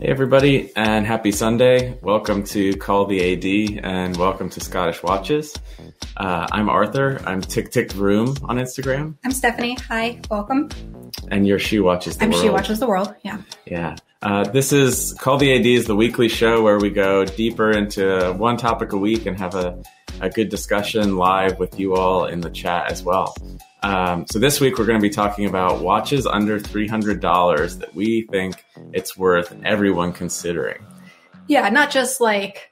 Hey, everybody, and happy Sunday. Welcome to Call the AD and welcome to Scottish Watches. Uh, I'm Arthur. I'm Tick Tick Room on Instagram. I'm Stephanie. Hi, welcome. And your She Watches the I'm World. She Watches the World. Yeah. Yeah. Uh, this is Call the AD is the weekly show where we go deeper into one topic a week and have a, a good discussion live with you all in the chat as well. Um, so this week we're going to be talking about watches under $300 that we think it's worth everyone considering. Yeah, not just like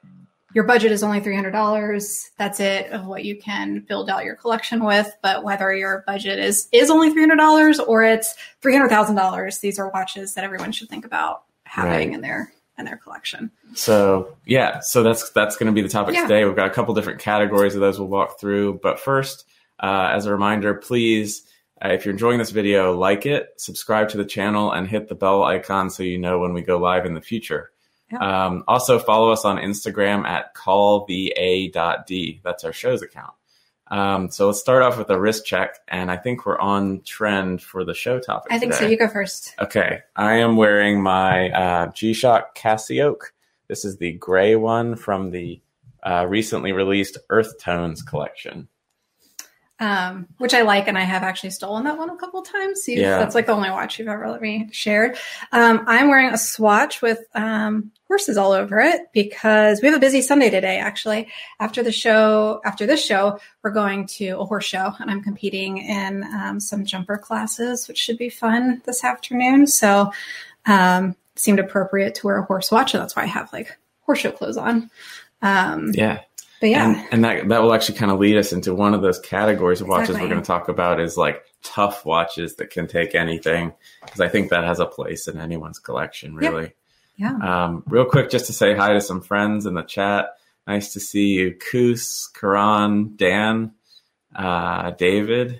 your budget is only $300 that's it of what you can build out your collection with but whether your budget is is only $300 or it's $300000 these are watches that everyone should think about having Right. in their in their collection So yeah, so that's that's going to be the topic Yeah. today. We've got a couple different categories of those we'll walk through. But first, uh, as a reminder, please, uh, if you're enjoying this video, like it, subscribe to the channel, and hit the bell icon so you know when we go live in the future. Yeah. Um, also, follow us on Instagram at callva.d. That's our show's account. Um, so let's start off with a wrist check, and I think we're on trend for the show topic. i think so you go first Okay, I am wearing my uh, G-Shock CasiOak. This is the gray one from the uh, recently released Earth Tones collection. Um, which I like, and I have actually stolen that one a couple of times. You've- Yeah. That's like the only watch you've ever let me shared. Um, I'm wearing a swatch with um, horses all over it because we have a busy Sunday today. Actually, after the show, after this show, we're going to a horse show, and I'm competing in um, some jumper classes, which should be fun this afternoon. So, um, it seemed appropriate to wear a horse watch, and that's why I have like horse show clothes on. Um, Yeah, but yeah, and, and that that will actually kind of lead us into one of those categories of watches Exactly. we're going to talk about is like tough watches that can take anything because I think that has a place in anyone's collection, Yep. really. yeah. Um, real quick, just to say hi to some friends in the chat. Nice to see you, Koos, Karan, Dan, uh, David.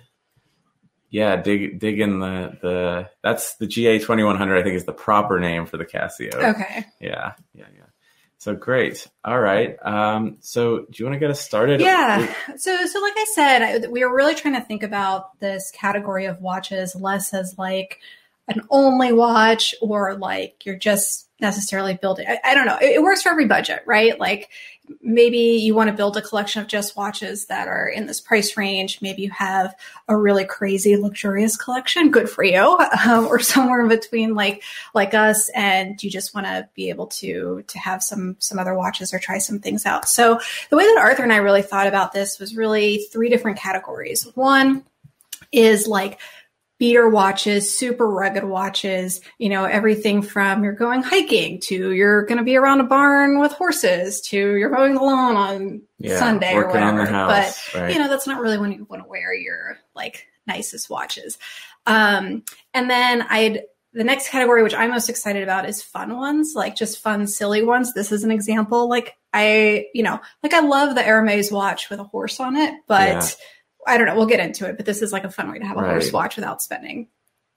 Yeah, dig dig in the the that's the GA twenty one hundred. I think is the proper name for the Casio. Okay. Yeah, yeah, yeah. So great. All right. Um, so do you want to get us started? Yeah. So, so like I said, I, we were really trying to think about this category of watches less as like an only watch or like you're just necessarily building. I, I don't know. It, it works for every budget, right? Like maybe you want to build a collection of just watches that are in this price range. Maybe you have a really crazy luxurious collection. Good for you. Um, or somewhere in between, like like us, and you just want to be able to to have some some other watches or try some things out. So the way that Arthur and I really thought about this was really three different categories. One is like beater watches, super rugged watches, you know, everything from you're going hiking to you're going to be around a barn with horses to you're mowing the lawn on Yeah, Sunday or whatever. the house, but right. you know, that's not really when you want to wear your like nicest watches. Um, and then I'd the next category, which I'm most excited about, is fun ones, like just fun, silly ones. This is an example. Like I, you know, like I love the Hermes watch with a horse on it, but Yeah. I don't know. We'll get into it. But this is like a fun way to have a horse watch without spending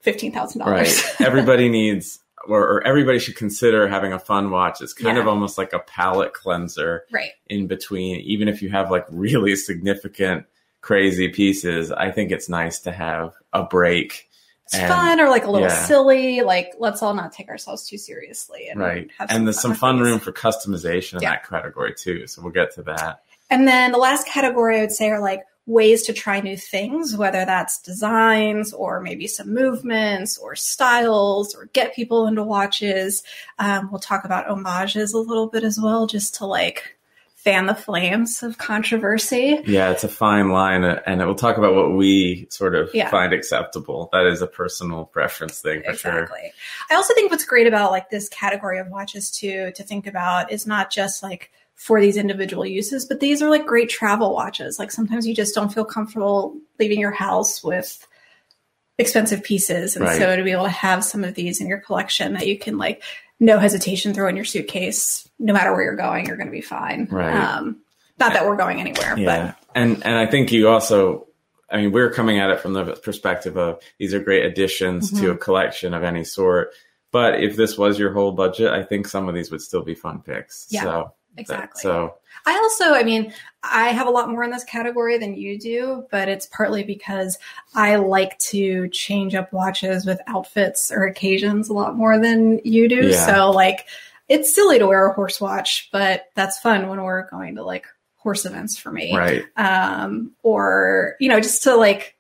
fifteen thousand right. dollars. everybody needs, or, or everybody should consider having a fun watch. It's kind Yeah. of almost like a palate cleanser right. in between. Even if you have like really significant, crazy pieces, I think it's nice to have a break. It's And- fun or like a little yeah. silly. Like let's all not take ourselves too seriously. And Right. Have And there's some fun room for customization in Yeah. that category too. So we'll get to that. And then the last category I would say are like ways to try new things, whether that's designs or maybe some movements or styles or get people into watches. Um, we'll talk about homages a little bit as well, just to like fan the flames of controversy. Yeah, it's a fine line, uh, and we'll talk about what we sort of Yeah. find acceptable. That is a personal preference thing for sure. Exactly. I also think what's great about like this category of watches too to think about is not just like for these individual uses, but these are like great travel watches. Like sometimes you just don't feel comfortable leaving your house with expensive pieces. And Right. so to be able to have some of these in your collection that you can like no hesitation throw in your suitcase, no matter where you're going, you're going to be fine. Right. Um, not that we're going anywhere, Yeah, and and I think you also, I mean, we're coming at it from the perspective of these are great additions to Mhm. a collection of any sort. But if this was your whole budget, I think some of these would still be fun picks. Yeah. So exactly. So I also, I mean, I have a lot more in this category than you do, but it's partly because I like to change up watches with outfits or occasions a lot more than you do. Yeah. So, like, it's silly to wear a horse watch, but that's fun when we're going to like horse events for me. right. Um, or, you know, just to like,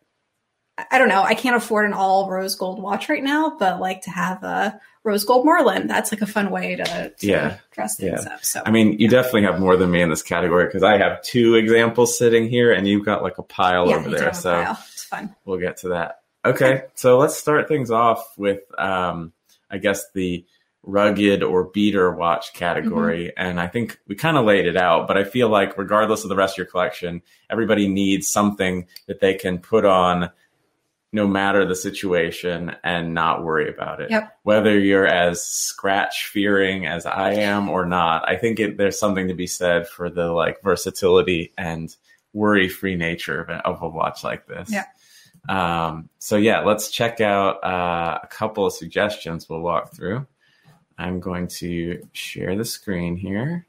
I don't know, I can't afford an all rose gold watch right now, but like to have a rose gold Marlin, that's like a fun way to, to Yeah. dress things Yeah. up. So, I mean, you definitely have more than me in this category because I have two examples sitting here, and you've got like a pile yeah, over there. So pile. it's fun. we'll get to that. Okay, so let's start things off with, um, I guess, the rugged or beater watch category. And I think we kind of laid it out, but I feel like regardless of the rest of your collection, everybody needs something that they can put on no matter the situation and not worry about it. Yep. Whether you're as scratch fearing as I am or not, I think it, there's something to be said for the like versatility and worry free nature of a, of a watch like this. Yeah. Um, so yeah, let's check out uh, a couple of suggestions we'll walk through. I'm going to share the screen here.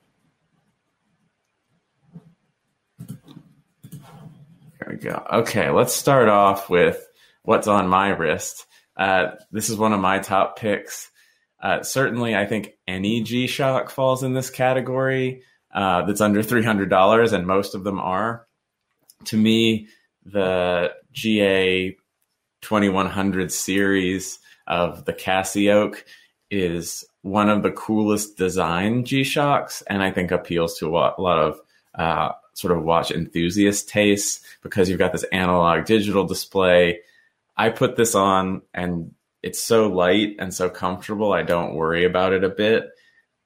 There we go. Okay, let's start off with what's on my wrist. Uh, this is one of my top picks. Uh, certainly, I think any G Shock falls in this category uh, that's under $300, and most of them are. To me, the GA 2100 series of the CasiOak is one of the coolest design G Shocks, and I think appeals to a lot, a lot of uh, sort of watch enthusiast tastes because you've got this analog digital display. I put this on, and it's so light and so comfortable. I don't worry about it a bit.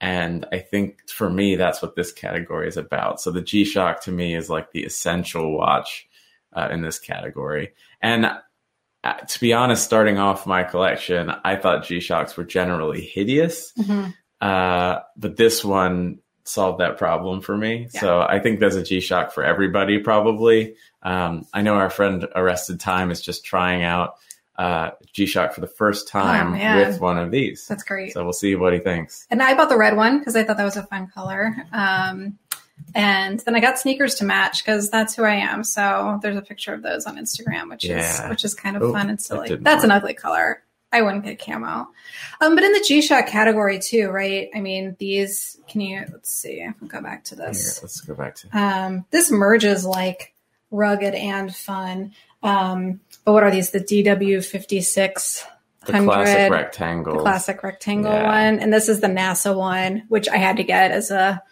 And I think for me, that's what this category is about. So the G Shock to me is like the essential watch uh, in this category. And uh, to be honest, starting off my collection, I thought G Shocks were generally hideous. Mhm. Uh, but this one solved that problem for me. Yeah. So I think there's a G Shock for everybody, probably. Um, I know our friend Arrested Time is just trying out uh, G Shock for the first time man. with one of these. That's great. So we'll see what he thinks. And I bought the red one because I thought that was a fun color. Um, and then I got sneakers to match because that's who I am. So there's a picture of those on Instagram, which Yeah. is which is kind of Oh, fun and that silly. didn't That's an ugly color. I wouldn't get camo. Um, but in the G Shock category too, right? I mean, these. Can you? Let's see. I'll go back to Here, this. let's go back to Um, this merges like rugged and fun. Um, but what are these? The DW fifty six the classic rectangle. the classic rectangle Yeah. one, and this is the NASA one, which I had to get as a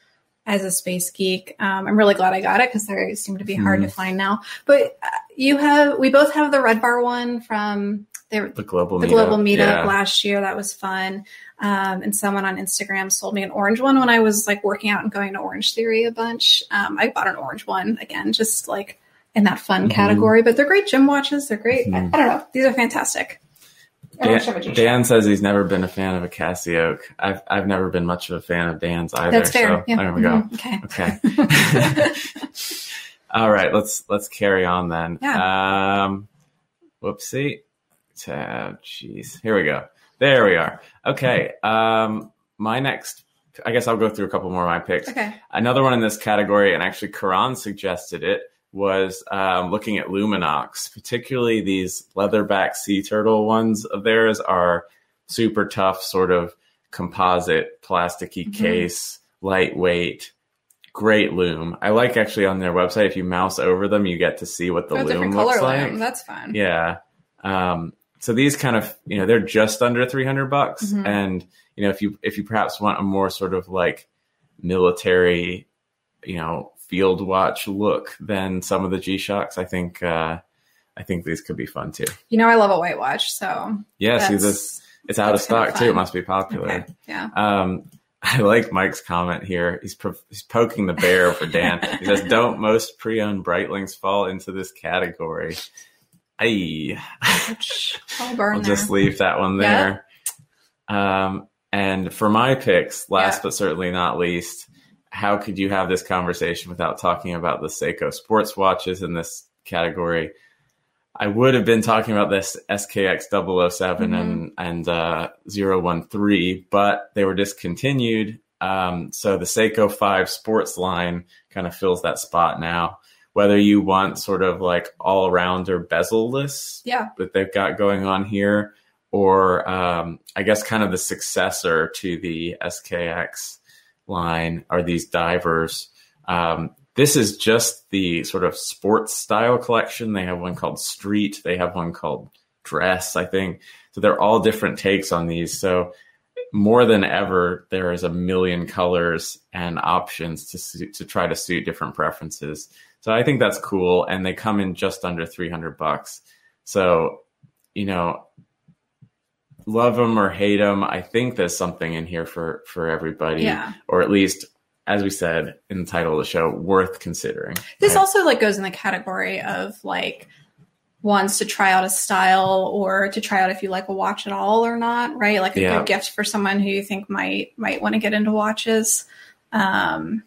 as a space geek. Um, I'm really glad I got it because they seem to be hard to Mm-hmm. find now. But uh, you have, we both have the Red Bar one from the, The global the meetup. global meetup Yeah. last year. That was fun. Um, and someone on Instagram sold me an orange one when I was like working out and going to Orange Theory a bunch. Um, I bought an orange one again, just like in that fun Mhm. category. But they're great gym watches. They're great. I, Mhm. I don't know. These are fantastic. I I Dan, Dan says he's never been a fan of a Casio. I've I've never been much of a fan of Dan's either. That's fair. So yeah. there we go. Mhm. Okay. Okay. All right, let's let's carry on then. Um, whoopsie. Tab. Jeez. Here we go. There we are. Okay. Um, my next. I guess I'll go through a couple more of my picks. Okay. Another one in this category, and actually Karan suggested it, was um, looking at Luminox, particularly these leatherback sea turtle ones of theirs are super tough, sort of composite, plasticky Mhm. case, lightweight, great lume. I like actually on their website, if you mouse over them, you get to see what the Oh, lume looks color like. lume. That's fun. Yeah. Um, so these kind of, you know, they're just under 300 bucks. Mhm. And, you know, if you, if you perhaps want a more sort of like military, you know, field watch look than some of the G Shocks, I think, uh, I think these could be fun too. You know, I love a white watch, so Yeah. See this, it's out of stock too. It must be popular. Okay. Yeah. Um, I like Mike's comment here. He's, pro- he's poking the bear for Dan. He says, "Don't most pre-owned Breitlings fall into this category?" Aye. I'll burn I'll just leave that one there. Um, and for my picks, last Yeah. but certainly not least, how could you have this conversation without talking about the Seiko sports watches in this category? I would have been talking about this SKX 007 Mhm. and, and uh, 013, but they were discontinued Um, so the Seiko 5 sports line kind of fills that spot now. Whether you want sort of like all around or bezel-less Yeah. that they've got going on here, or um, I guess kind of the successor to the SKX line are these divers. Um, this is just the sort of sports style collection. They have one called Street. They have one called Dress, I think. So they're all different takes on these. So more than ever, there is a million colors and options to suit, to try to suit different preferences. So I think that's cool, and they come in just under three hundred bucks. So you know, love them or hate them. I think there's something in here for for everybody, Yeah. or at least, as we said in the title of the show, worth considering. This Right? also like goes in the category of like wants to try out a style or to try out if you like a watch at all or not, right? Like a Yeah. good gift for someone who you think might might want to get into watches. Um,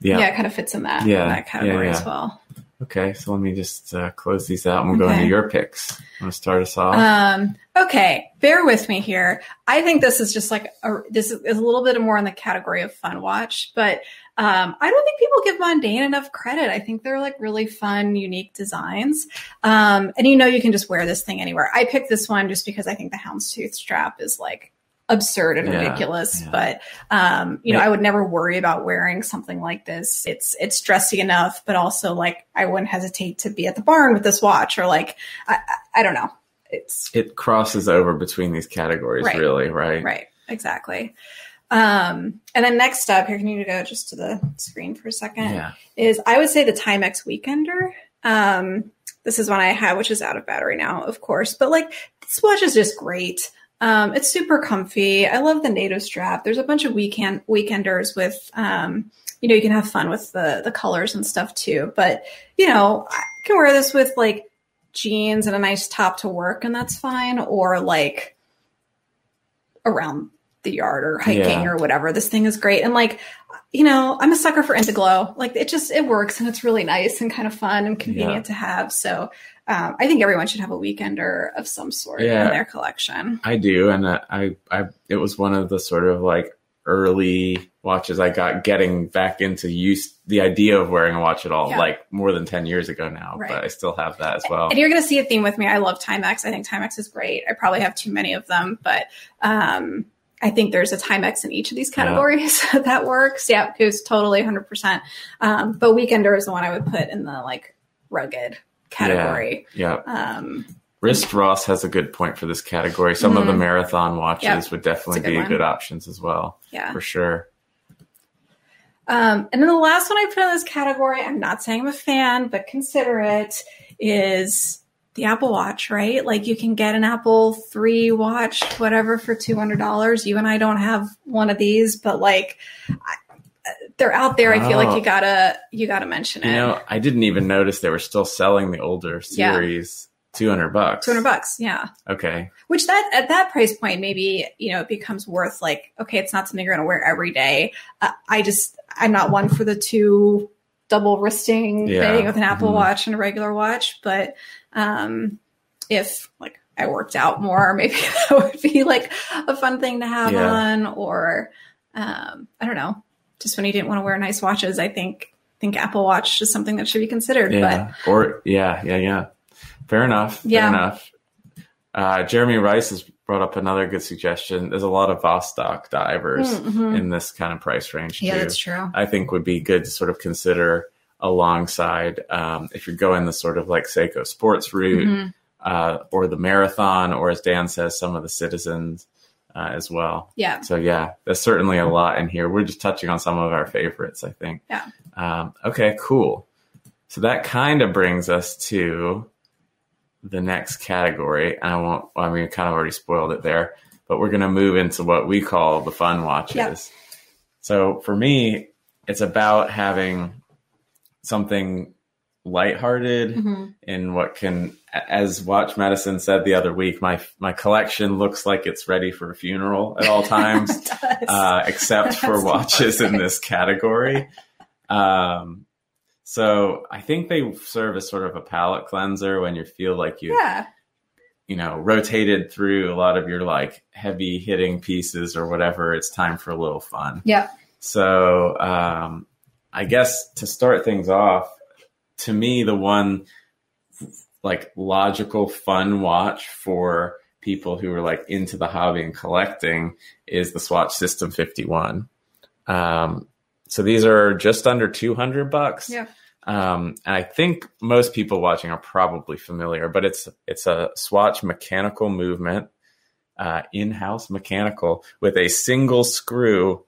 yeah. yeah. it kind of fits in that Yeah. that category Yeah, as well. Okay, so let me just uh, close these out and we'll go into your picks. Want to start us off? Um, okay, bear with me here. I think this is just like a, this is, is a little bit more in the category of fun watch, but um, I don't think people give Mondaine enough credit. I think they're like really fun, unique designs, um, and you know you can just wear this thing anywhere. I picked this one just because I think the houndstooth strap is like absurd and Yeah, ridiculous, yeah. but um, you know Yeah. I would never worry about wearing something like this. It's it's dressy enough, but also like I wouldn't hesitate to be at the barn with this watch or like I, I, I don't know. It's it crosses over between these categories, Right. really, right? right, exactly. Um, and then next up, here, can you go just to the screen for a second? Yeah. Is I would say the Timex Weekender. Um, this is one I have, which is out of battery now, of course. But like this watch is just great. Um, it's super comfy. I love the NATO strap. There's a bunch of weekend weekenders with, um, you know, you can have fun with the the colors and stuff too. But you know, I can wear this with like jeans and a nice top to work, and that's fine. Or like around the yard or hiking Yeah. or whatever. This thing is great. And like, you know, I'm a sucker for Indiglo. Like it just it works and it's really nice and kind of fun and convenient to have. So um, I think everyone should have a weekender of some sort Yeah. in their collection. I do, and uh, I, I, it was one of the sort of like early watches I got getting back into use the idea of wearing a watch at all, Yeah. like more than ten years ago now. Right. But I still have that as well. And you're going to see a theme with me. I love Timex. I think Timex is great. I probably have too many of them, but um, I think there's a Timex in each of these categories that works. Yeah, goes totally 100%. Um, but Weekender is the one I would put in the like rugged category. yeah, Um, Wrist Ross has a good point for this category. Some of the Mhm. marathon watches Yep. would definitely good be one. good options as well, yeah. for sure. Um, and then the last one I put in this category, I'm not saying I'm a fan, but consider it, is the Apple Watch, right? Like you can get an Apple 3 watch, whatever, for $200. You and I don't have one of these, but like I, they're out there. I feel Oh. like you gotta, you gotta mention it. You know, I didn't even notice they were still selling the older series. Yeah. series. Two hundred bucks. 200 bucks. Yeah. Okay. Which that at that price point, maybe you know it becomes worth like okay, it's not something you're to wear every day. Uh, I just I'm not one for the two double wristing Yeah. thing with an Apple Mhm. Watch and a regular watch, but um, if like I worked out more, maybe that would be like a fun thing to have Yeah. on, or um, I don't know, just when you didn't want to wear nice watches, I think think Apple Watch is something that should be considered. Yeah. Or yeah, yeah, yeah. Fair enough. Fair Yeah. enough. Uh, Jeremy Rice has brought up another good suggestion. There's a lot of Vostok divers But Mhm. in this kind of price range yeah, too. that's true. I think would be good to sort of consider alongside um, if you're going the sort of like Seiko sports route Mhm. uh, or the marathon, or as Dan says, some of the citizens uh, as well. Yeah. So yeah, there's certainly a lot in here. We're just touching on some of our favorites, I think. Yeah. Um, okay, cool. So that kind of brings us to the next category. And I won't. I mean, kind of already spoiled it there, but we're going to move into what we call the fun watches. Yep. So for me, it's about having something lighthearted Mhm. in what can as watch medicine said the other week my my collection looks like it's ready for a funeral at all times uh, except for watches in this category. Um so i think they serve as sort of a palate cleanser when you feel like you yeah. you know rotated through a lot of your like heavy hitting pieces or whatever. It's time for a little fun. Yeah. So um, I guess to start things off, to me, the one like logical, fun watch for people who are like into the hobby and collecting is the Swatch System 51. Um, so these are just under 200 bucks. Yeah. Um, and I think most people watching are probably familiar, but it's it's a Swatch mechanical movement, uh, in-house mechanical with a single screw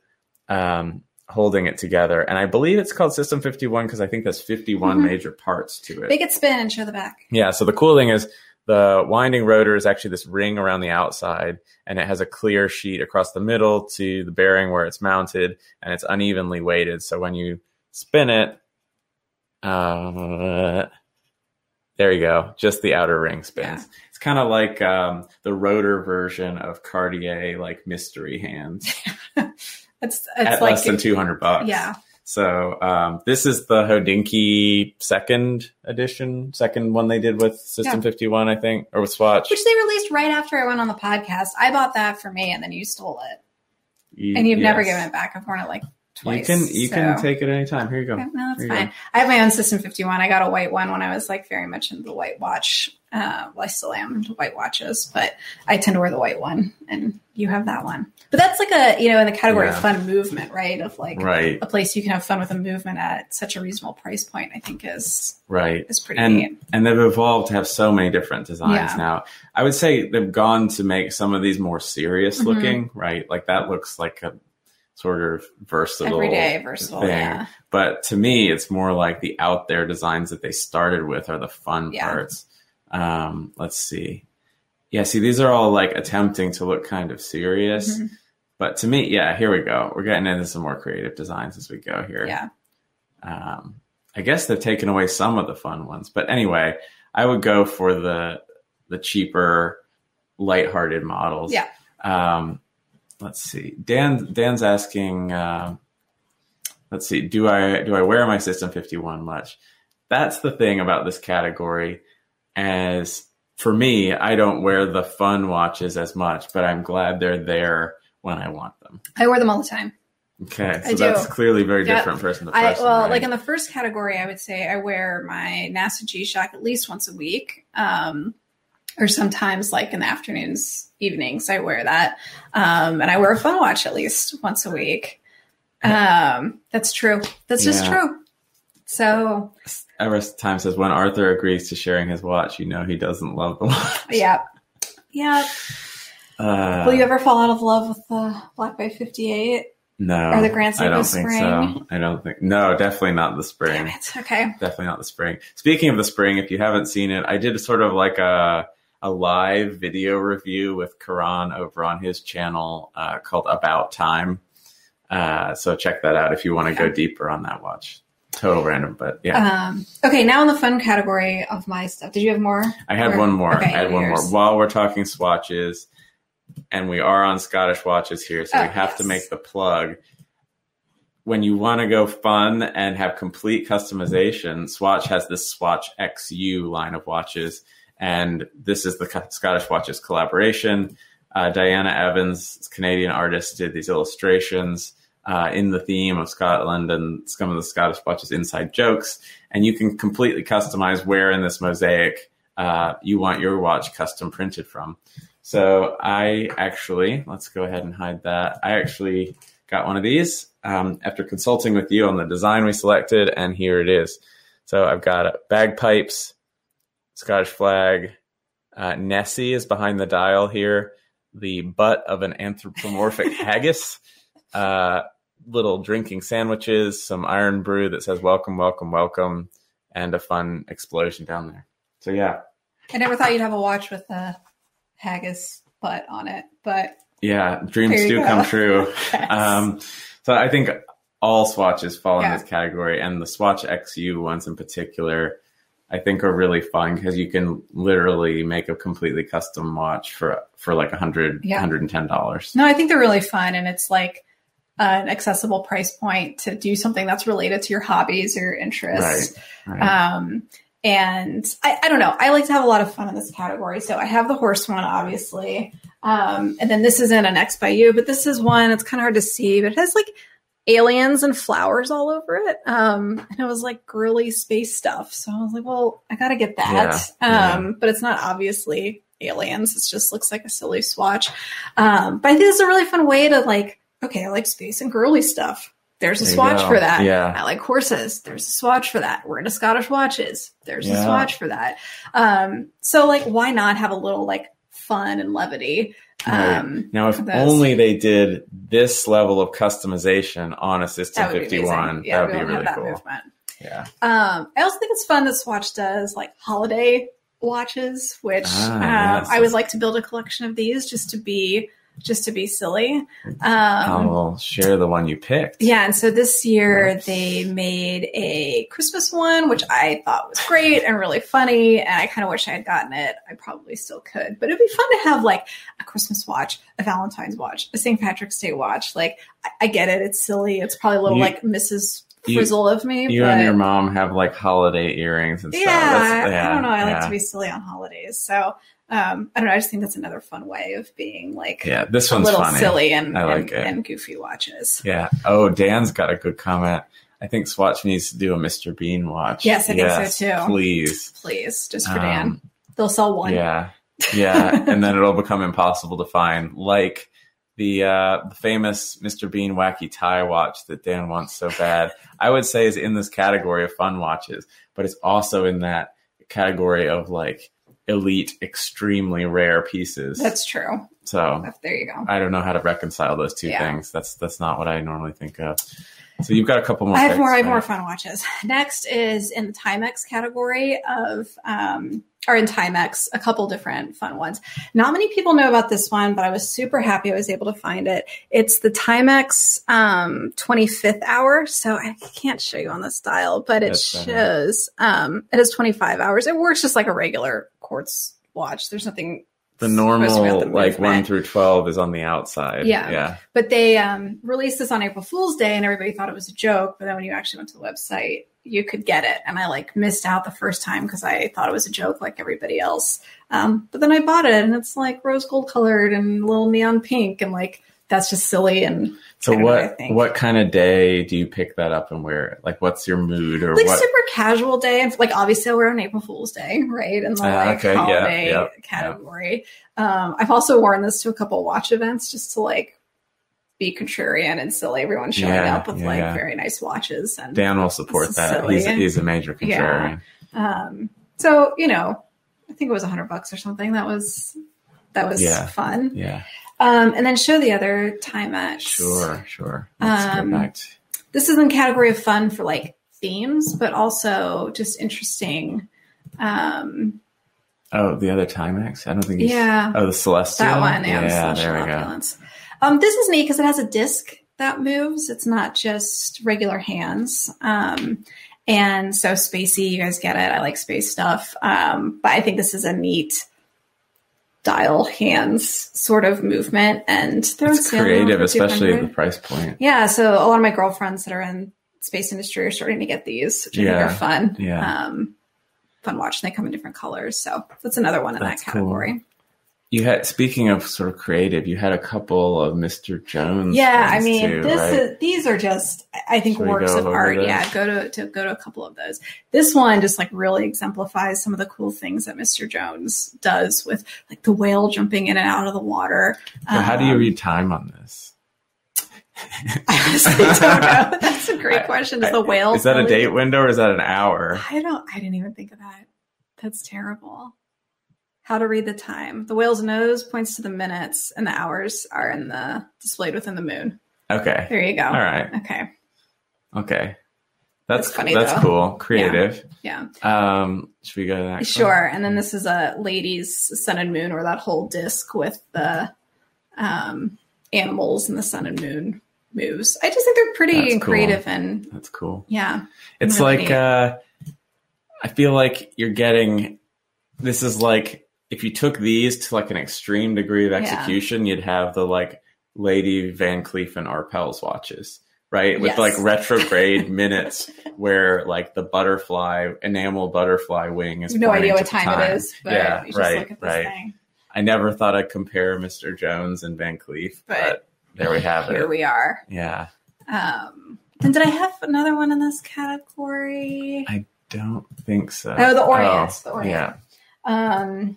um, holding it together. And I believe it's called System 51 because I think there's 51 Mhm. major parts to it. Make it spin and show the back. Yeah. So the cool thing is the winding rotor is actually this ring around the outside, and it has a clear sheet across the middle to the bearing where it's mounted, and it's unevenly weighted. So when you spin it, uh, there you go. Just the outer ring spins. Yeah. It's kind of like um, the rotor version of Cartier, like mystery hands, It's it's at like less than two hundred bucks. yeah. So um, this is the Hodinkee second edition, second one they did with System Yeah. 51, I think, or with Swatch. Which they released right after I went on the podcast. I bought that for me, and then you stole it, Y- and you've never given it back. I've worn it like twice. You can you can take it anytime. Here you go. Okay, no, that's Here fine. go. I have my own System 51. I got a white one when I was like very much into the white watch. Uh, well, I still am into white watches, but I tend to wear the white one, and you have that one. But that's like a you know in the category Yeah. of fun movement, right? Of like Right, a place you can have fun with a movement at such a reasonable price point. I think is right. is pretty And neat. and they've evolved to have so many different designs Yeah. now. I would say they've gone to make some of these more serious Mhm. looking, right? Like that looks like a sort of versatile Everyday versatile, thing. yeah. But to me, it's more like the out there designs that they started with are the fun Yeah. parts. Um, let's see. Yeah, see, these are all like attempting to look kind of serious. Mhm. But to me, yeah, here we go. We're getting into some more creative designs as we go here. Yeah. Um, I guess they've taken away some of the fun ones, but anyway, I would go for the the cheaper, lighthearted models. Yeah. Um, let's see. Dan Dan's asking. Um, let's see. Do I do I wear my System Fifty One much? That's the thing about this category. As for me, I don't wear the fun watches as much, but I'm glad they're there when I want them. I wear them all the time. Okay, so I do. that's clearly very Yeah. different person to I person. well, right? like in the first category, I would say I wear my NASA G Shock at least once a week, um, or sometimes like in the afternoons, evenings. I wear that, um, and I wear a phone watch at least once a week. Um, that's true. That's just true. So Everest Time says when Arthur agrees to sharing his watch, you know he doesn't love the watch. yeah, yeah. Uh, Will you ever fall out of love with the Black Fifty Eight? no, or the Grand I don't think Spring? so. I don't think. No, definitely not the spring. Damn it. Okay. Definitely not the spring. Speaking of the spring, if you haven't seen it, I did sort of like a a live video review with Karan over on his channel uh, called About Time. Uh, so check that out if you want to Okay. go deeper on that watch. Total random, but yeah. Um, okay. Now in the fun category of my stuff, did you have more? I had Or- one more. okay, I had one yours. more. While we're talking swatches, and we are on Scottish watches here, so Oh, we have to make the plug. When you want to go fun and have complete customization, Swatch has this Swatch X You line of watches, and this is the Scottish Watches collaboration. Uh, Diana Evans, Canadian artist, did these illustrations uh, in the theme of Scotland and some of the Scottish Watches inside jokes, and you can completely customize where in this mosaic uh, you want your watch custom printed from. So I actually, let's go ahead and hide that. I actually got one of these um, after consulting with you on the design we selected, and here it is. So I've got bagpipes, Scottish flag. Uh, Nessie is behind the dial here. The butt of an anthropomorphic haggis. Uh, little drinking sandwiches, some Irn-Bru that says "Welcome, welcome, welcome," and a fun explosion down there. So yeah, I never thought you'd have a watch with a haggis butt on it, but yeah, dreams do go. come true. yes. Um, so I think all swatches fall Yeah. in this category, and the Swatch X You ones in particular, I think are really fun because you can literally make a completely custom watch for for like a hundred, Yeah. hundred and ten dollars. no, I think they're really fun, and it's like an accessible price point to do something that's related to your hobbies or your interests. Right. Um, and I, I don't know. I like to have a lot of fun in this category. So I have the horse one, obviously. Um, and then this isn't an X by you, but this is one. It's kind of hard to see, but it has like, aliens and flowers all over it. Um, and it was like girly space stuff. So I was like, well, I gotta get that. Yeah, Um, but it's not obviously aliens. It just looks like a silly swatch. Um, but I think it's a really fun way to like, okay, I like space and girly stuff. There's a There swatch for that. Yeah. I like horses. There's a swatch for that. We're into Scottish watches. There's a swatch for that. Um, so like, why not have a little like fun and levity? Right. Um, Now, if Those. only they did this level of customization on a System that 51. Yeah, that would be really cool. movement. Yeah. Um, I also think it's fun that Swatch does like holiday watches, which Ah, um, yes. I would like to build a collection of these just to be just to be silly. Um, I'll share the one you picked. yeah, and so this year Nice. they made a Christmas one, which I thought was great and really funny, and I kind of wish I had gotten it. I probably still could, but it'd be fun to have like a Christmas watch, a Valentine's watch, a St. Patrick's Day watch. Like, I, I get it; it's silly. It's probably a little You- like Mrs. Frizzle of me. You but and your mom have like holiday earrings and yeah, stuff. That's- I don't know. I like to be silly on holidays, so um, I don't know. I just think that's another fun way of being like Yeah, this a one's little funny. silly and I like and, it. and goofy watches. Yeah. Oh, Dan's got a good comment. I think Swatch needs to do a Mr. Bean watch. Yes, I think so, too. Please. Please, just for Dan, Um, they'll sell one. Yeah. Yeah. and then it'll become impossible to find, like the uh, the famous Mr. Bean wacky tie watch that Dan wants so bad. I would say is in this category of fun watches, but it's also in that category of like elite, extremely rare pieces. That's true. so There you go. I don't know how to reconcile those two Yeah. things. That's that's not what I normally think of. So you've got a couple more. I have picks, more. I have more fun watches. Next is in the Timex category of, um, or in Timex, a couple different fun ones. Not many people know about this one, but I was super happy I was able to find it. It's the Timex um, 25th hour. So I can't show you on the style, but it That's shows um, it has 25 hours. It works just like a regular quartz watch. There's nothing The supposed to be about normal like one through twelve is on the outside. Yeah. Yeah. But they um, released this on April Fool's Day, and everybody thought it was a joke. But then when you actually went to the website, you could get it, and I like missed out the first time because I thought it was a joke, like everybody else. Um, but then I bought it, and it's like rose gold colored and little neon pink, and like that's just silly and So don't know, what what kind of day do you pick that up and wear it? Like what's your mood or like what? super casual day. And like obviously, I wear it on April Fool's Day, right? In the Ah, like okay, holiday yeah, category. Um, I've also worn this to a couple watch events just to like be contrarian and silly. Everyone showing Yeah, up with yeah, like yeah. very nice watches and Dan will support that. silly. He's he's a major Yeah. contrarian. um, so you know, I think it was a hundred bucks or something. That was that was Yeah. fun. Yeah. Um, and then show the other time at Sure, sure. Um, this is in category of fun for like themes, but also just interesting. Um, Oh, the other Timex? I don't think yeah, Oh, the Celestial. that one. Yeah, yeah there we go. Um, this is neat because it has a disc that moves. It's not just regular hands. Um, and so spacey, you guys get it. I like space stuff. Um, but I think this is a neat dial hands sort of movement and It's creative, especially at the price point. Yeah, so a lot of my girlfriends that are in space industry are starting to get these, which I think Yeah, are fun. yeah. Um, fun watch. And they come in different colors. So that's another one in That's that cool. You had speaking of sort of creative, you had a couple of Mr. Jones. Yeah, I mean, too, this right? is these are just I think Should works of art. those? Yeah, go to, to go to a couple of those. This one just like really exemplifies some of the cool things that Mr. Jones does with like the whale jumping in and out of the water. So how do you Um, read time on this? I honestly don't know. That's a great question. Is the whale Is that a date window or is that an hour? I don't. I didn't even think of that. That's terrible. How to read the time? The whale's nose points to the minutes, and the hours are in the displayed within the moon. Okay. There you go. All right. Okay. Okay. That's That's funny, That's though. cool. Creative. Yeah. Um, should we go to the next one? Sure. And then this is a lady's sun and moon, or that whole disc with the um, animals and the sun and moon moves. I just think they're pretty That's and cool. creative, and That's cool. yeah, It's Really like neat. uh I feel like you're getting this is like if you took these to like an extreme degree of Yeah. execution, you'd have the like Lady Van Cleef and Arpels watches, right? With Yes. like retrograde minutes where like the butterfly enamel butterfly wing is no idea what to time, it is, but yeah, right, look at this right. thing. I never thought I'd compare Mr. Jones and Van Cleef, but, But there we have Here it. Here we are. yeah. Um, then did I have another one in this category? I don't think so. Oh, the Orient. Oh, the Orient. Yeah. Um,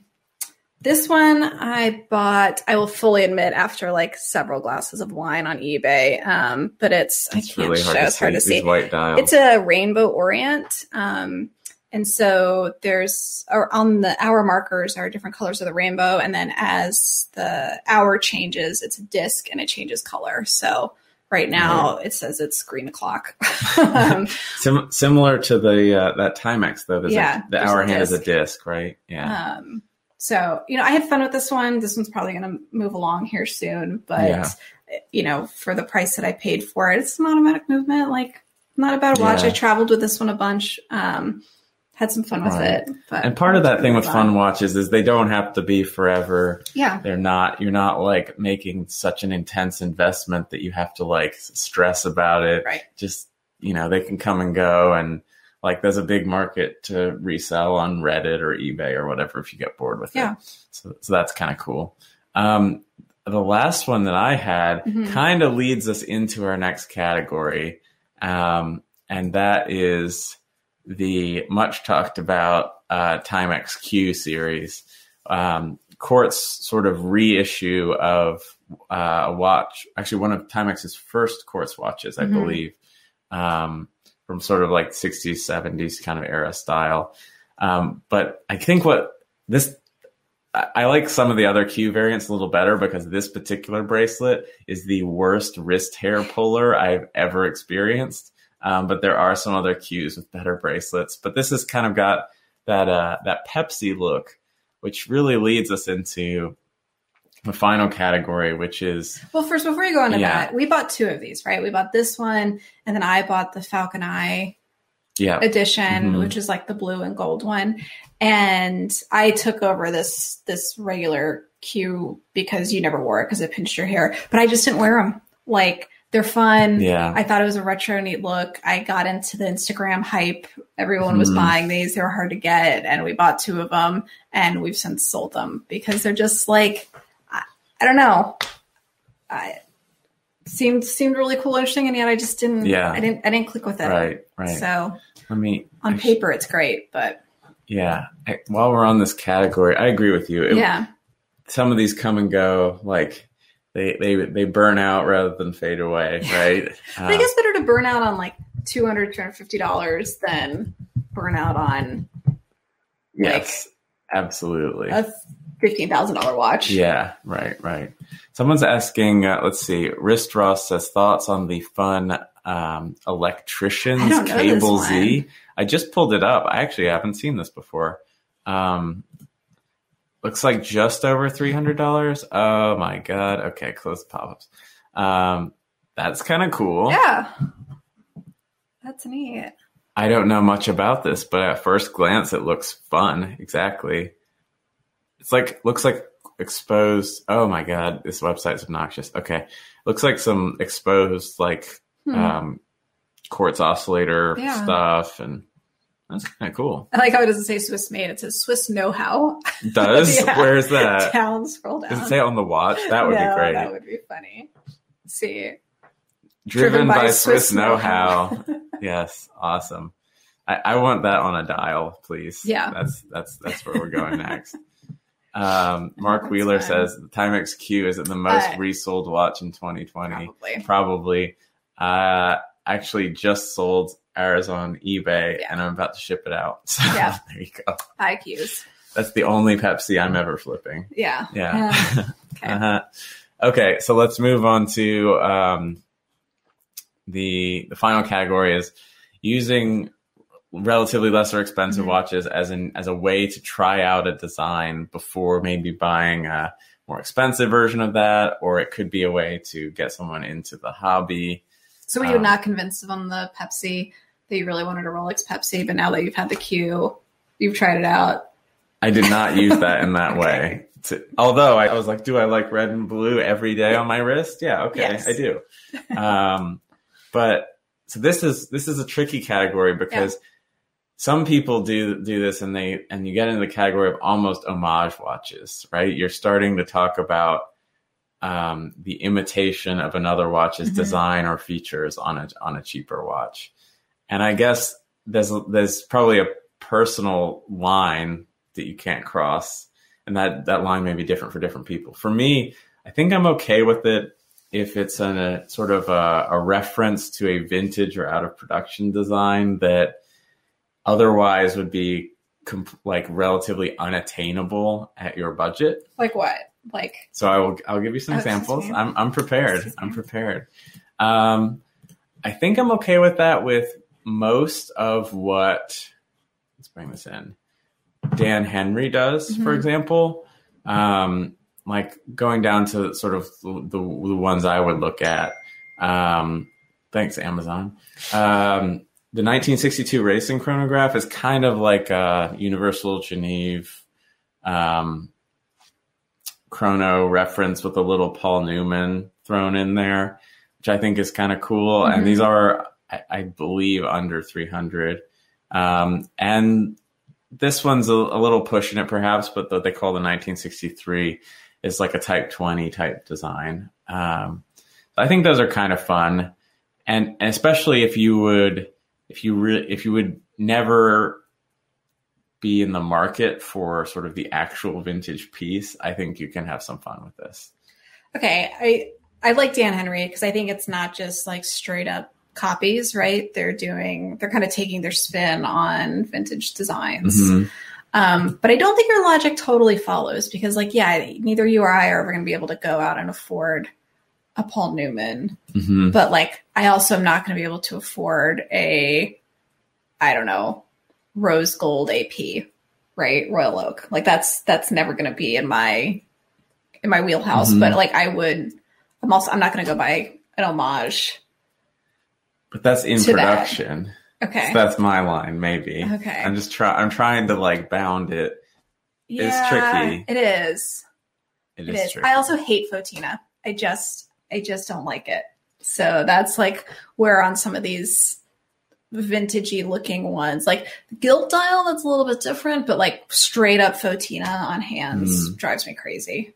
this one I bought. I will fully admit after like several glasses of wine on eBay. Um, but it's, It's I can't really show. hard it's hard to see. It's a rainbow orient. Um, and so there's or on the hour markers are different colors of the rainbow, and then as the hour changes, it's a disc and it changes color. So right now it says it's green o'clock. um, Sim- similar to the uh, that Timex though. Yeah, a, the hour hand is a disc. disc, right? Yeah. um, so you know, I had fun with this one. This one's probably going to move along here soon, but Yeah. you know, for the price that I paid for it, it's an automatic movement. Like not a bad watch. Yeah. I traveled with this one a bunch. Um, had some fun with Right. it. But and part of that thing with fun watches is they don't have to be forever. yeah, They're not. You're not like making such an intense investment that you have to like stress about it. right. Just you know, they can come and go, and like there's a big market to resell on Reddit or eBay or whatever if you get bored with Yeah. it. So, so that's kind of cool. Um, the last one that I had Mhm. kind of leads us into our next category, um, and that is the much talked about uh, Timex Q series. Um, Quartz sort of reissue of uh, a watch, actually one of Timex's first Quartz watches, I Mhm. believe, um, from sort of like 60s, 70s kind of era style. Um, but I think what this I I like some of the other Q variants a little better because this particular bracelet is the worst wrist hair puller I've ever experienced. Um, but there are some other Qs with better bracelets. But this has kind of got that uh, that Pepsi look, which really leads us into the final category, which is Well, first, before you go into Yeah. that, we bought two of these, right? We bought this one, and then I bought the Falcon Eye yeah, edition, Mhm. which is like the blue and gold one. And I took over this this regular Q because you never wore it because it pinched your hair, but I just didn't wear them. Like they're fun. yeah, I thought it was a retro neat look. I got into the Instagram hype. Everyone was Mhm. buying these. They were hard to get, and we bought two of them, and we've since sold them because they're just like I, I don't know. I seemed seemed really cool, interesting, and yet I just didn't. Yeah. I didn't. I didn't click with it. right, right. So Let me on actually- paper, it's great, but Yeah, I, while we're on this category, I agree with you. It- yeah, some of these come and go, like they they they burn out rather than fade away, right? I think uh, it's better to burn out on like 200 dollars than burn out on yes, absolutely. a fifteen thousand dollar watch. Yeah, right, right. Someone's asking, uh, let's see, Wrist Ross says thoughts on the fun um, Electricianz Cable Z. I just pulled it up. I actually haven't seen this before. Um, looks like just over three hundred dollars. Oh my god! Okay, close the pop-ups. Um, that's kind of cool. Yeah. That's neat. I don't know much about this, but at first glance, it looks fun. Exactly. It's like looks like exposed. Oh my god, this website's obnoxious. Okay, looks like some exposed like Hmm. um, quartz oscillator Yeah. stuff, and that's kind of cool. I like how it doesn't say Swiss made. It says Swiss know how. Does Yeah. where's that? Down, scroll down. Does it say on the watch? That would No, be great. That would be funny. Let's see. Driven, by, Swiss know-how. yes, awesome. I, I want that on a dial, please. Yeah. that's that's that's where we're going next. Um, Mark Wheeler fine. says the Timex Q is it the most Uh, resold watch in 2020? Probably. Probably. Uh, actually, just sold ours on eBay, Yeah. and I'm about to ship it out. So Yeah. there you go. IQs. That's the only Pepsi I'm ever flipping. Yeah. Yeah. Um, okay. Uh-huh. Okay, so let's move on to um, the the final category is using relatively lesser expensive Mhm. watches as an as a way to try out a design before maybe buying a more expensive version of that, or it could be a way to get someone into the hobby. So were you Um, not convinced on the Pepsi that you really wanted a Rolex Pepsi, but now that you've had the Q, you've tried it out. I did not use that in that Okay. way. To, although I, I was like, do I like red and blue every day on my wrist? Yeah, okay, Yes. I do. Um, but so this is this is a tricky category because some people do do this and they and you get into the category of almost homage watches, right? You're starting to talk about um, the imitation of another watch's Mhm. design or features on a on a cheaper watch. And I guess there's there's probably a personal line that you can't cross, and that that line may be different for different people. For me, I think I'm okay with it if it's an, a sort of a, a reference to a vintage or out of production design that otherwise would be comp- like relatively unattainable at your budget. Like what? Like So I will I'll give you some Oh, examples. I'm I'm prepared. I'm prepared. Um, I think I'm okay with that with most of what let's bring this in. Dan Henry does, for Mhm. example. Um, like going down to sort of the, the ones I would look at. Um, thanks, Amazon. Um, the 1962 racing chronograph is kind of like a Universal Geneve um, chrono reference with a little Paul Newman thrown in there, which I think is kind of cool. Mhm. And these are, I, I believe, under 300. Um, and this one's a, a little pushing it, perhaps, but what they call the 1963 is like a Type 20 type design. Um, I think those are kind of fun, and especially if you would, if you really, if you would never be in the market for sort of the actual vintage piece, I think you can have some fun with this. okay, I I like Dan Henry because I think it's not just like straight up copies, right? They're doing they're kind of taking their spin on vintage designs. Mhm. Um, but I don't think your logic totally follows because, like, yeah, neither you or I are ever going to be able to go out and afford a Paul Newman. Mhm. But, like, I also am not going to be able to afford a, I don't know, rose gold AP, right? Royal Oak. Like, that's that's never going to be in my in my wheelhouse. Mhm. But like, I would. I'm also I'm not going to go buy an homage. But that's in To that. production. Okay. So that's my line, maybe. Okay. I'm just try. I'm trying to like bound it. yeah, tricky. It is. It It is, is. I also hate fauxtina. I just I just don't like it. So that's like where on some of these vintagey looking ones, like the gilt dial, that's a little bit different, but like straight up fauxtina on hands Mm. drives me crazy.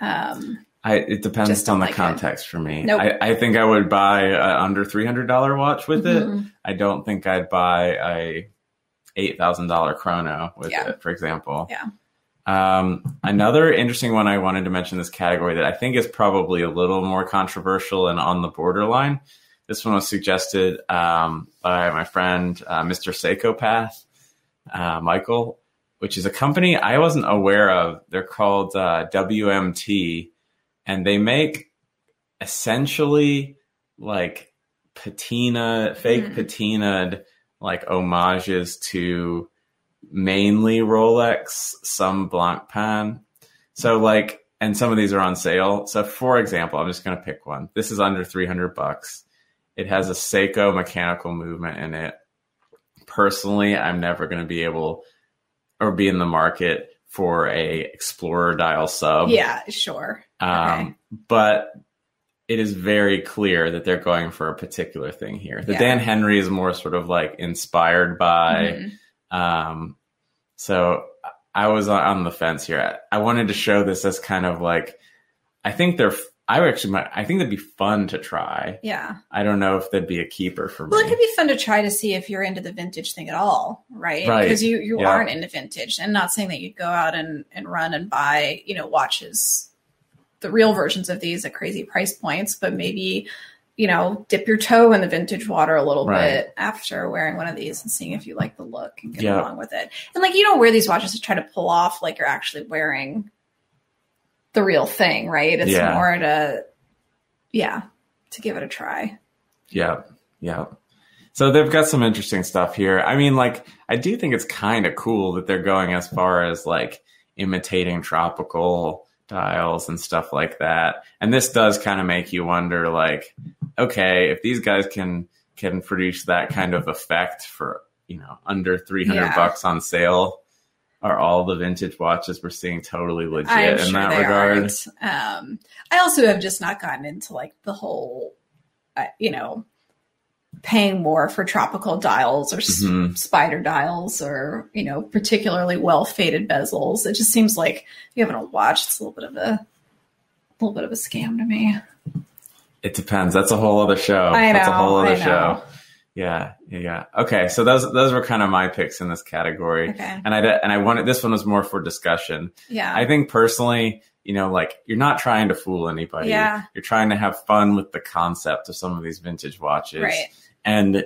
Um, I, it depends on the like it. context for me. Nope. I, I think I would buy a under three hundred dollar watch with it. mhm. I don't think I'd buy a eight thousand dollar chrono with Yeah. it, for example. Yeah. Um, another interesting one I wanted to mention this category that I think is probably a little more controversial and on the borderline. This one was suggested um, by my friend uh, Mr. Psychopath uh, Michael, which is a company I wasn't aware of. They're called uh, WMT, and they make essentially like patina, fake Hmm. patinaed like homages to mainly Rolex, some Blancpain. So like, and some of these are on sale. So for example, I'm just going to pick one. This is under 300 bucks. It has a Seiko mechanical movement in it. Personally, I'm never going to be able or be in the market for a Explorer dial sub. yeah, sure. Um, Okay. But it is very clear that they're going for a particular thing here. The Yeah. Dan Henry is more sort of like inspired by. Mhm. Um, so I was on- the fence here. I wanted to show this as kind of like, I think they're. I actually might. I think that'd be fun to try. Yeah. I don't know if that'd be a keeper for me. Well, it could be fun to try to see if you're into the vintage thing at all, right? Right. Because you, you Yeah. aren't into vintage. And not saying that you'd go out and, and run and buy, you know, watches, the real versions of these at crazy price points, but maybe, you know, dip your toe in the vintage water a little Right. bit after wearing one of these and seeing if you like the look and get Yeah. along with it. And like, you don't wear these watches to try to pull off like you're actually wearing the real thing, right? It's Yeah. more to, yeah, to give it a try. Yeah, yeah. So they've got some interesting stuff here. I mean, like, I do think it's kind of cool that they're going as far as like imitating tropical dials and stuff like that. And this does kind of make you wonder, like, okay, if these guys can can produce that kind of effect for you know under three hundred Yeah. bucks on sale, are all the vintage watches we're seeing totally legit I'm in sure that regard? Um, I also have just not gotten into like the whole, uh, you know, paying more for tropical dials or s- Mhm. spider dials or you know particularly well faded bezels. It just seems like you have a watch. It's a little bit of a little bit of a scam to me. It depends. That's a whole other show. I That's a know, whole other I know. show. Yeah, yeah, yeah. Okay, so those those were kind of my picks in this category, Okay. and I and I wanted this one was more for discussion. Yeah. I think personally, you know, like you're not trying to fool anybody. Yeah. You're trying to have fun with the concept of some of these vintage watches. right. And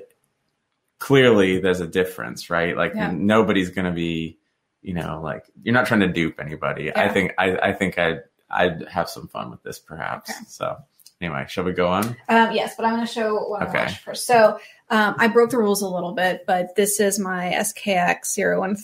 clearly there's a difference, right? Like Yeah. nobody's going to be, you know, like you're not trying to dupe anybody. I think I I think I'd I'd have some fun with this perhaps. Okay. So anyway, shall we go on? Um, yes, but I'm going to show what Okay. I watched first. So um, I broke the rules a little bit, but this is my SKX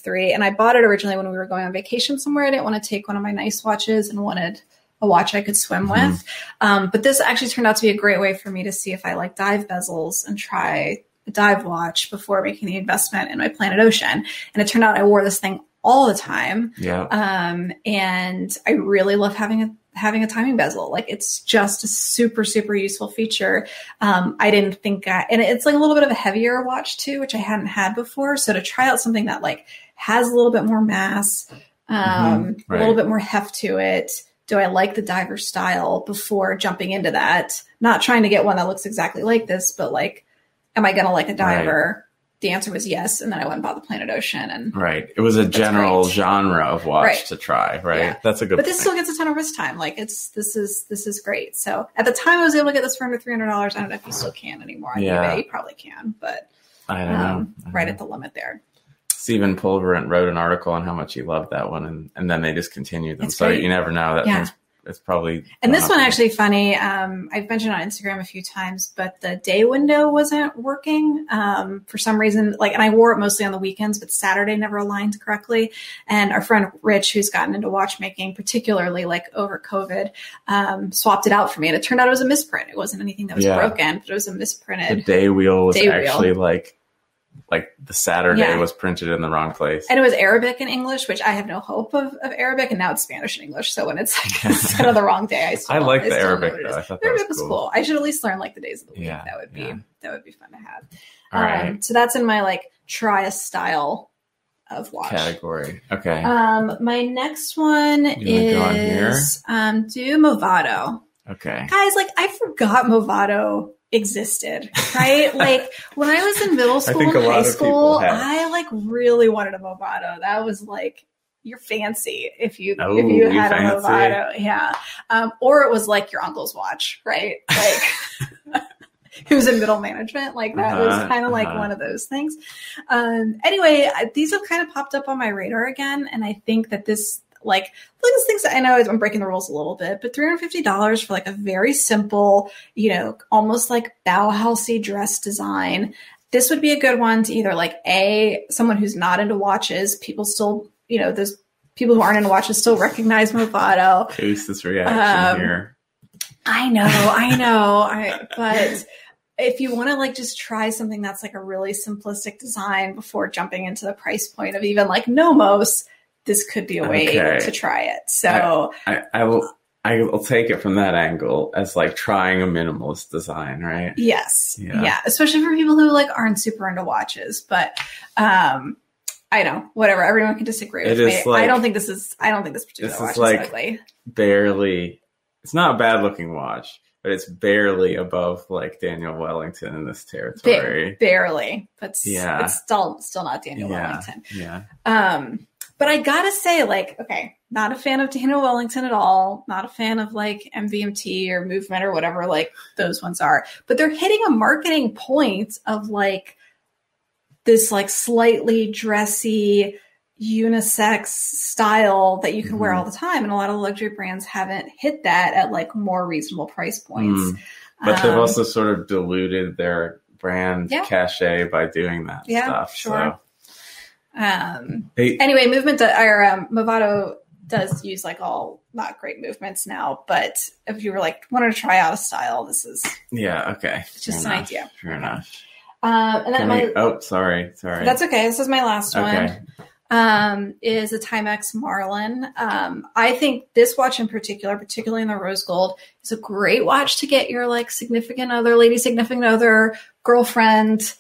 013, and I bought it originally when we were going on vacation somewhere. I didn't want to take one of my nice watches and wanted a watch I could swim Mhm. with. Um, but this actually turned out to be a great way for me to see if I like dive bezels and try a dive watch before making the investment in my Planet Ocean. And it turned out I wore this thing all the time. Yeah. Um, and I really love having a having a timing bezel. Like it's just a super super useful feature. Um, I didn't think, I, and it's like a little bit of a heavier watch too, which I hadn't had before. So to try out something that like has a little bit more mass, um, Mhm, a little bit more heft to it. Do I like the diver style before jumping into that? Not trying to get one that looks exactly like this, but like, am I going to like a diver? The answer was yes. And then I went and bought the Planet Ocean and Right. It was a general genre of watch Right. to try, right? Yeah. That's a good but this still gets a ton of wrist time. Like it's this is this is great. So at the time I was able to get this for under three hundred dollars. I don't know if you still can anymore on Yeah. eBay. You probably can, but I don't know. um, I don't right know. at the limit there. Stephen Pulvirent wrote an article on how much he loved that one, and, and then they discontinued them. It's so great. you never know. That Yeah. thing's it's probably And this one actually funny. Um, I've mentioned on Instagram a few times, but the day window wasn't working um, for some reason. Like, and I wore it mostly on the weekends, but Saturday never aligned correctly. And our friend Rich, who's gotten into watchmaking, particularly like over COVID, um, swapped it out for me, and it turned out it was a misprint. It wasn't anything that was Yeah. broken, but it was a misprinted. the day wheel was Day wheel. actually like like the Saturday Yeah. was printed in the wrong place. and it was Arabic and English, which I have no hope of, of Arabic, and now it's Spanish and English. So when it's like instead of the wrong day, I still I like the still know Arabic though. is. I thought The that Arabic was cool. cool. I should at least learn like the days of the week. Yeah, that would be yeah. that would be fun to have. All right, Um, so that's in my like try a style of watch. category. Okay. Um, my next one go on here? is um, do Movado. okay. Guys, like I forgot Movado existed, right? like when I was in middle school and high school. I like really wanted a Movado. That was like you're fancy if you Oh, if you had a. Movado, yeah. Um, or it was like your uncle's watch, right? Like who's in middle management, like that was Uh-huh, kind of like uh-huh. one of those things. Um, anyway, these have kind of popped up on my radar again, and I think that this like these things I know I'm breaking the rules a little bit, but three hundred fifty dollars for like a very simple, you know, almost like Bauhausy dress design. This would be a good one to either like a someone who's not into watches. People still, you know, those people who aren't into watches still recognize Movado. Case's reaction Um, here. I know, I know, I but if you want to like just try something that's like a really simplistic design before jumping into the price point of even like Nomos, this could be a way Okay. to try it. So I, I will. I will take it from that angle as like trying a minimalist design, right? yes, Yeah. yeah. especially for people who like aren't super into watches, but um. I know, whatever. Everyone can disagree It with is me. I don't think this is. I don't think this particular This is watch is, like- ugly. Barely. It's not a bad looking watch, but it's barely above like Daniel Wellington in this Ba- territory. barely, but Yeah. it's still still not Daniel yeah. Wellington. Yeah. Um, but I gotta say, like, okay, not a fan of Daniel Wellington at all. Not a fan of like MVMT or Movement or whatever like those ones are. But they're hitting a marketing point of like this like slightly dressy unisex style that you can wear Mhm. all the time, and a lot of luxury brands haven't hit that at like more reasonable price points. Mm. But they've Um, also sort of diluted their brand Yeah. cachet by doing that Yeah, stuff. sure. So um, they, anyway, movement or um, Movado does use like all not great movements now, but if you were like wanted to try out a style, this is yeah, okay. It's just Fair an enough. idea. Fair enough. um, and then Can my we- oh, sorry, sorry. that's okay. This is my last okay. one. Um, is a Timex Marlin. Um, I think this watch in particular, particularly in the rose gold, is a great watch to get your like significant other, lady significant other, girlfriend,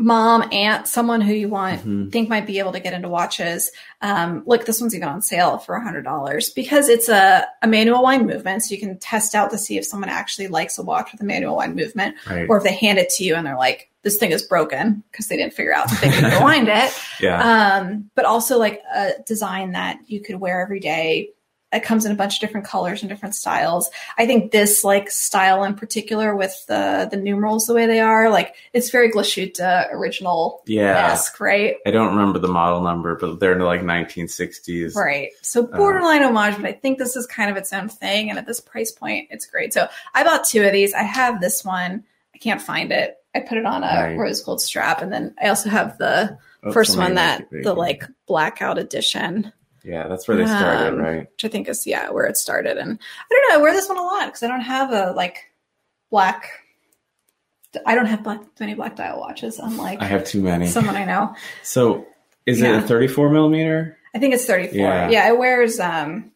mom, aunt, someone who you want Mhm. think might be able to get into watches. Um, look, this one's even on sale for a hundred dollars because it's a, a manual wind movement. So you can test out to see if someone actually likes a watch with a manual wind movement, Right. or if they hand it to you and they're like, "This thing is broken" because they didn't figure out that they could rewind it. yeah. Um, but also like a design that you could wear every day. It comes in a bunch of different colors and different styles. I think this like style in particular with the the numerals the way they are, like it's very Glashütte original yeah. esque, right? I don't remember the model number, but they're in the like 1960s. Right. So uh, borderline homage, but I think this is kind of its own thing. And at this price point, it's great. So I bought two of these. I have this one. I can't find it. I put it on a Right. rose gold strap, and then I also have the Oops, first one that the like blackout edition. Yeah, that's where they started, Um, right? which I think is yeah where it started. And I don't know, I wear this one a lot because I don't have a like black. I don't have black many black dial watches, unlike I have too many. someone I know. So, is it a 34 millimeter? I think it's 34. Yeah. Yeah. it wears um,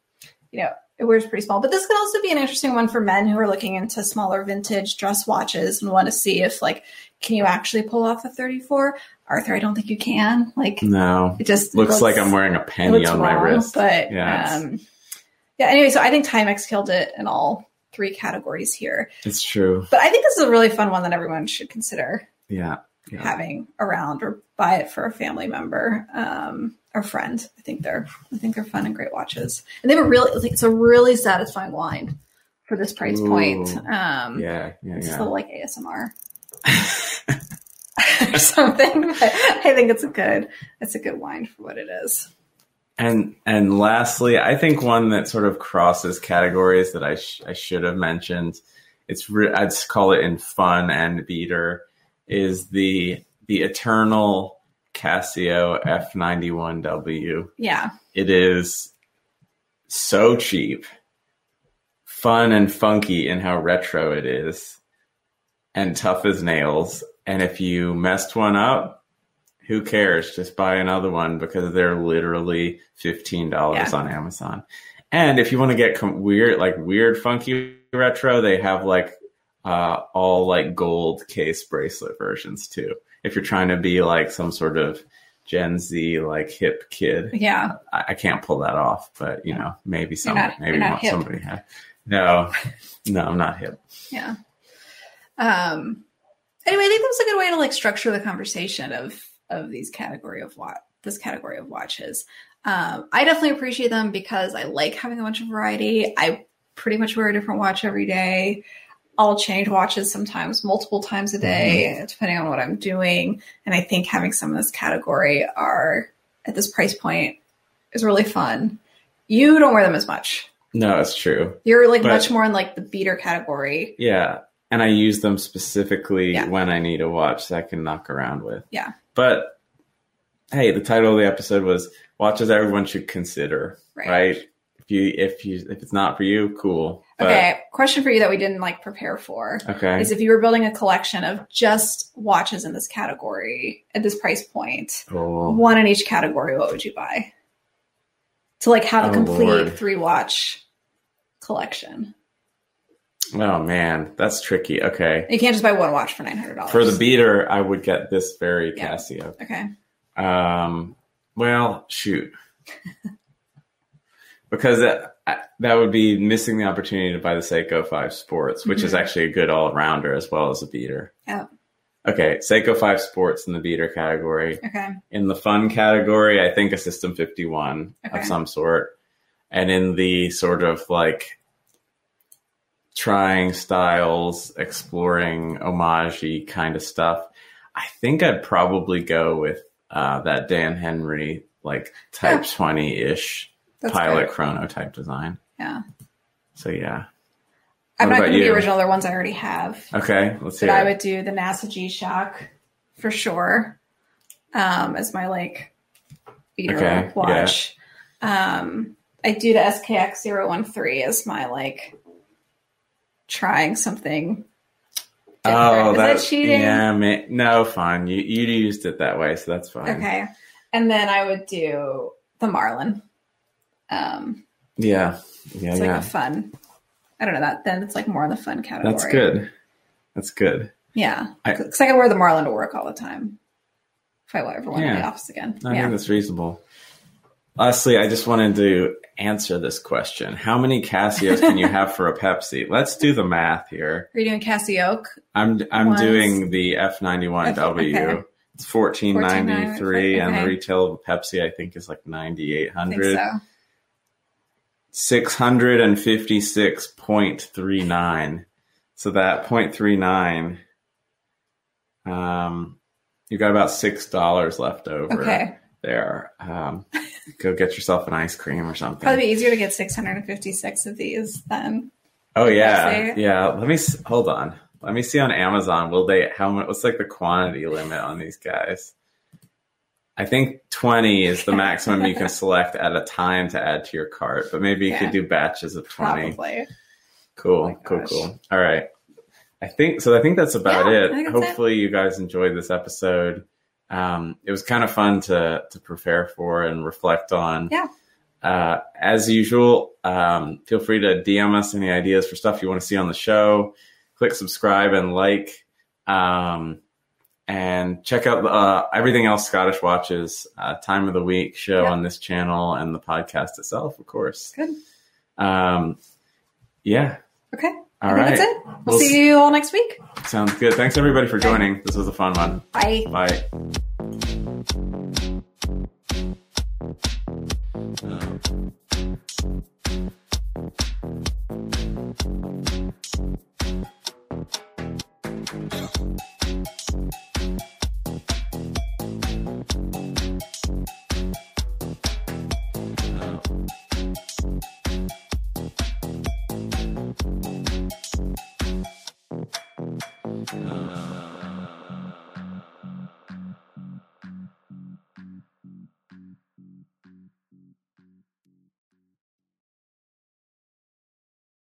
you know, it wears pretty small. But this could also be an interesting one for men who are looking into smaller vintage dress watches and want to see if like, can you actually pull off a 34? Arthur, I don't think you can. Like, No. it just Looks like I'm wearing a penny looks on my wrong, wrist. But Yeah, um, yeah. Anyway, so I think Timex killed it in all three categories here. It's true. But I think this is a really fun one that everyone should consider Yeah. Yeah. having around or buy it for a family member um, or friend. I think they're I think they're fun and great watches, and they have a really like, it's a really satisfying wine for this price point. Um, Yeah. Yeah. It's Yeah. still like ASMR or something. But I think it's a good it's a good wine for what it is. And and lastly, I think one that sort of crosses categories that I sh- I should have mentioned. It's re- I'd call it in fun and beater is the the eternal Casio F91W. Yeah, It is so cheap, fun and funky in how retro it is, and tough as nails. And if you messed one up, who cares? Just buy another one because they're literally fifteen dollars Yeah. on Amazon. And if you want to get com- weird, like weird, funky retro, they have like uh, all like gold case bracelet versions too. If you're trying to be like some sort of Gen Z like hip kid, yeah. I, I can't pull that off, but you know, maybe some, maybe you're not not hip. somebody had. No, no, I'm not hip. Yeah. Um. Anyway, I think that was a good way to like structure the conversation of of these category of what this category of watches. Um, I definitely appreciate them because I like having a bunch of variety. I pretty much wear a different watch every day. I'll change watches sometimes multiple times a day, depending on what I'm doing. And I think having some of this category are at this price point is really fun. You don't wear them as much. No, it's true. You're like But- much more in like the beater category. Yeah, and I use them specifically Yeah. when I need a watch that I can knock around with. Yeah. But hey, the title of the episode was "Watches Everyone Should Consider." Right. Right. If you if you if it's not for you, cool. But, Okay, question for you that we didn't like prepare for Okay. is if you were building a collection of just watches in this category at this price point, Cool. one in each category, what would you buy? To like have a Oh, complete Lord. three watch collection. Oh man, that's tricky. Okay. You can't just buy one watch for nine hundred dollars. For the beater, I would get this very Yeah. Casio. Okay. Um, well, shoot. because that, that would be missing the opportunity to buy the Seiko 5 Sports, which is Mhm. actually a good all rounder as well as a beater. Yeah. Okay, Seiko 5 Sports in the beater category. Okay. In the fun category, I think a Sistem 51 Okay. of some sort. And in the sort of like trying styles, exploring homage kind of stuff, I think I'd probably go with uh, that Dan Henry like Type Yeah. 20 ish pilot good. chrono type design. Yeah. So yeah. I'm What not going to be original. They're ones I already have. Okay, let's But hear I would do the NASA G Shock for sure um, as my like beater Okay, watch. Um, I do the SKX 013 as my like trying something. different. Oh, Is that, cheating? Yeah, ma- no, fine. You you used it that way, so that's fine. Okay. And then I would do the Marlin. Um, Yeah, yeah, it's like a fun. I don't know that. Then it's like more in the fun category. That's good. That's good. Yeah, because I, can wear the Marlin to work all the time. If I ever went Yeah. to the office again. I yeah. think that's reasonable. Lastly, I just wanted to answer this question. How many Casios can you have for a Pepsi? Let's do the math here. Are you doing CasiOak? I'm I'm Was- doing the F91W. Okay. It's 1493 and the retail of a Pepsi I think is like I think 9800. so. 656.39. So that point three nine, um, you got about $6 left over Okay. there. Um go get yourself an ice cream or something. Probably be easier to get 656 of these than Oh yeah, yeah. Let me hold on. Let me see on Amazon. Will they? How much? What's like the quantity limit on these guys? I think twenty is the maximum you can select at a time to add to your cart. But maybe you Yeah. could do batches of twenty. probably. Cool, Oh cool, cool. All right. I think so. I think that's about Yeah, it. that's it. Hopefully, you guys enjoyed this episode. Um, it was kind of fun to to prepare for and reflect on. Yeah. Uh, as usual, um, feel free to DM us any ideas for stuff you want to see on the show. Click subscribe and like, um, and check out uh, everything else Scottish watches. Uh, time of the week show Yeah. on this channel and the podcast itself, of course. Good. Um, yeah. Okay. All right. That's it. We'll, we'll see you all next week. Sounds good. Thanks everybody for joining. Bye. This was a fun one. Bye. Bye.